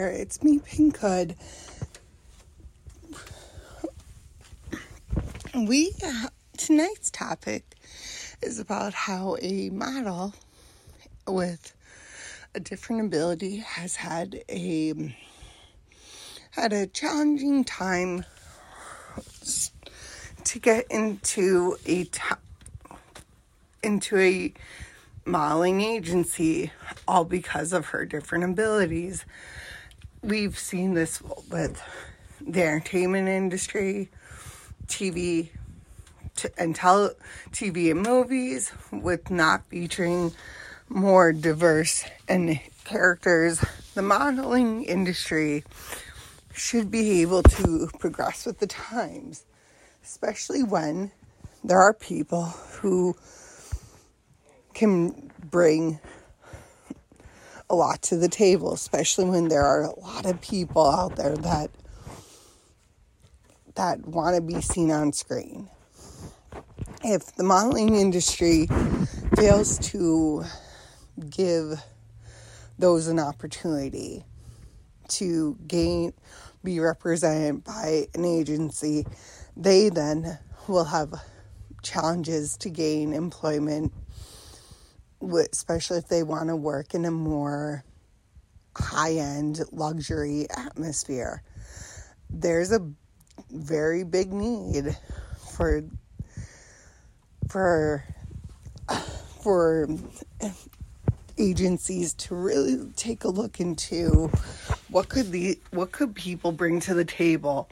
There, it's me, Pinkhood. We, tonight's topic is about how a model with a different ability has had a had a challenging time to get into a into a modeling agency all because of her different abilities. We've seen this with the entertainment industry, TV, and tele, TV and movies with not featuring more diverse and characters. The modeling industry should be able to progress with the times, especially when there are people who can bring a lot to the table, especially when there are a lot of people out there that that want to be seen on screen. If the modeling industry fails to give those an opportunity to gain be represented by an agency, they then will have challenges to gain employment, especially if they want to work in a more high end luxury atmosphere. There's a very big need for for for agencies to really take a look into what could the what could people bring to the table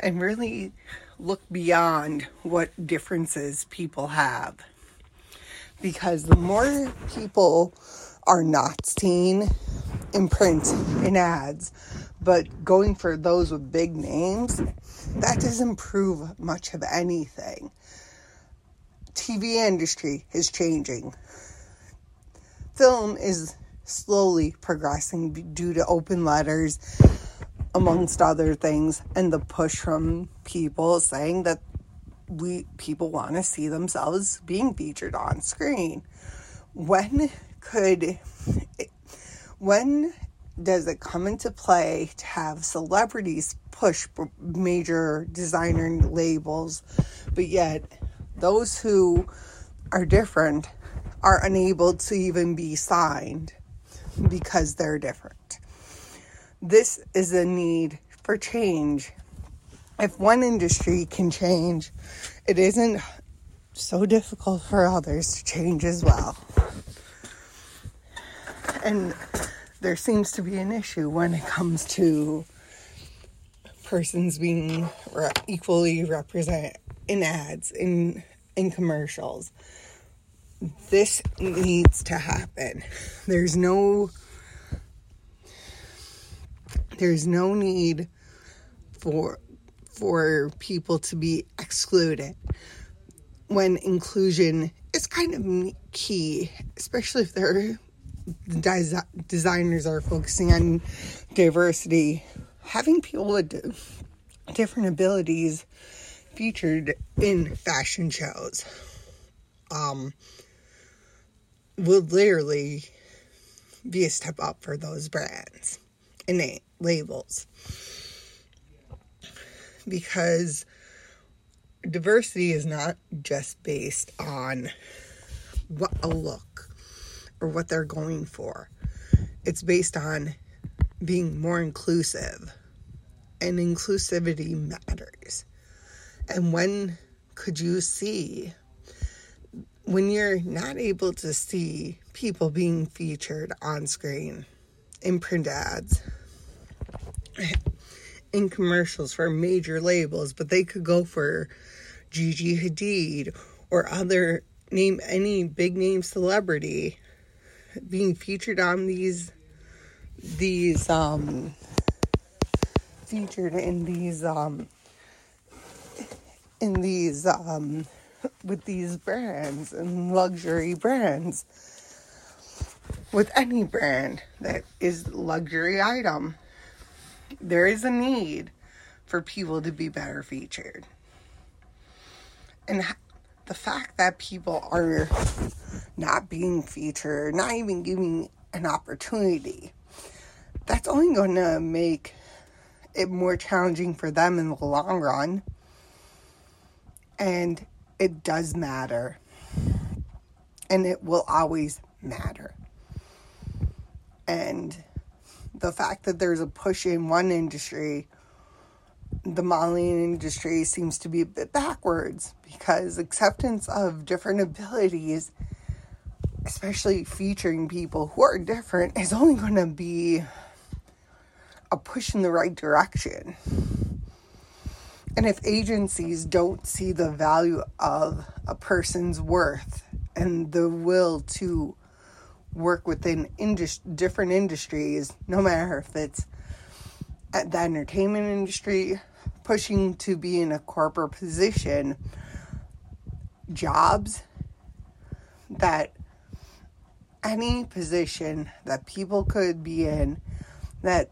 and really look beyond what differences people have because the more people are not seen in print in ads but going for those with big names that doesn't prove much of anything. Tv industry is changing. Film is slowly progressing due to open letters, amongst other things, and the push from people saying that we people want to see themselves being featured on screen. When could when does it come into play to have celebrities push major designer labels, but yet those who are different are unable to even be signed because they're different. This is a need for change. If one industry can change, it isn't so difficult for others to change as well. And there seems to be an issue when it comes to persons being equally represented in ads, in in commercials this needs to happen. There's no there's no need for for people to be excluded when inclusion is kind of key, especially if their des- designers are focusing on diversity. Having people with different abilities featured in fashion shows. Um, would literally be a step up for those brands and labels. Because diversity is not just based on what a look or what they're going for. It's based on being more inclusive. And inclusivity matters. And when could you see when you're not able to see people being featured on screen in print ads, in commercials for major labels, but they could go for Gigi Hadid or other name any big name celebrity being featured on these these um featured in these um in these um with these brands and luxury brands. With any brand that is luxury item there is a need for people to be better featured and the fact that people are not being featured not even giving an opportunity that's only going to make it more challenging for them in the long run and it does matter. And it will always matter. And the fact that there's a push in one industry, the modeling industry seems to be a bit backwards because acceptance of different abilities, especially featuring people who are different, is only going to be a push in the right direction. And if agencies don't see the value of a person's worth and the will to work within indus- different industries, no matter if it's at the entertainment industry, pushing to be in a corporate position, jobs that any position that people could be in that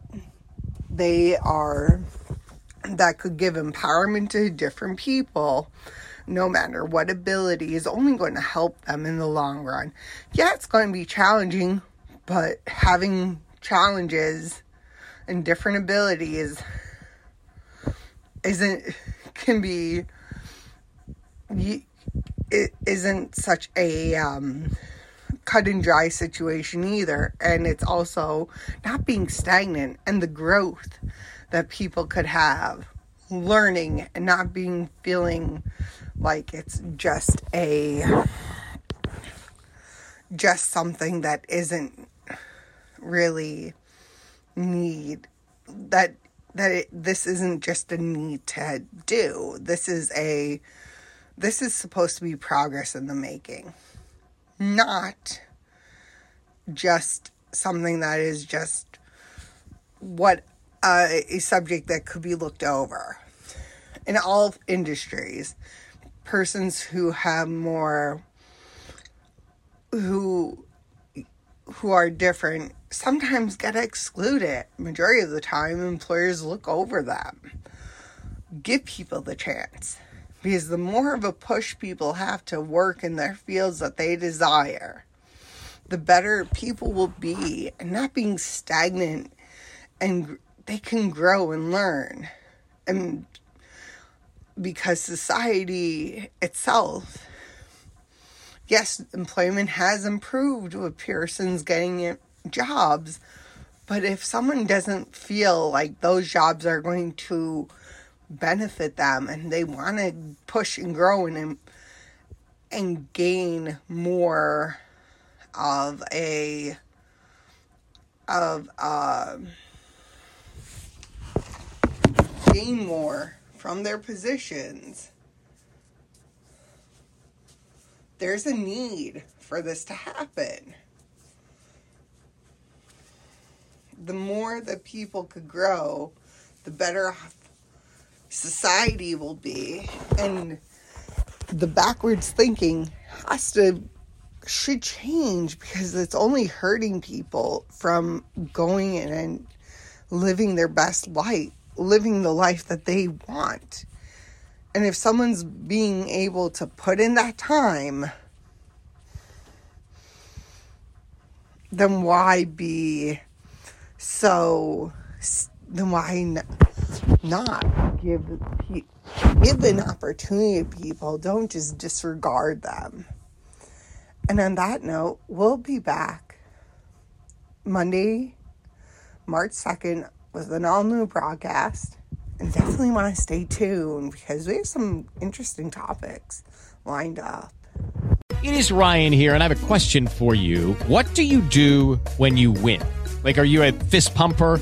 they are that could give empowerment to different people no matter what ability is only going to help them in the long run. Yeah, it's going to be challenging, but having challenges and different abilities isn't can be it isn't such a um, cut and dry situation either and it's also not being stagnant and the growth that people could have learning and not being feeling like it's just a just something that isn't really need that that it, this isn't just a need to do. This is a this is supposed to be progress in the making. Not just something that is just what uh, a subject that could be looked over in all industries. Persons who have more, who who are different, sometimes get excluded. Majority of the time, employers look over them. Give people the chance because the more of a push people have to work in their fields that they desire, the better people will be, and not being stagnant and they can grow and learn. And because society itself, yes, employment has improved with Pearson's getting jobs, but if someone doesn't feel like those jobs are going to benefit them and they want to push and grow and and gain more of a of uh gain more from their positions, there's a need for this to happen. The more that people could grow, the better society will be. And the backwards thinking has to should change because it's only hurting people from going in and living their best life living the life that they want. And if someone's being able to put in that time, then why be so then why not give give an opportunity to people don't just disregard them and on that note we'll be back monday march 2nd with an all new broadcast. And definitely want to stay tuned because we have some interesting topics lined up. It is Ryan here, and I have a question for you. What do you do when you win? Like, are you a fist pumper?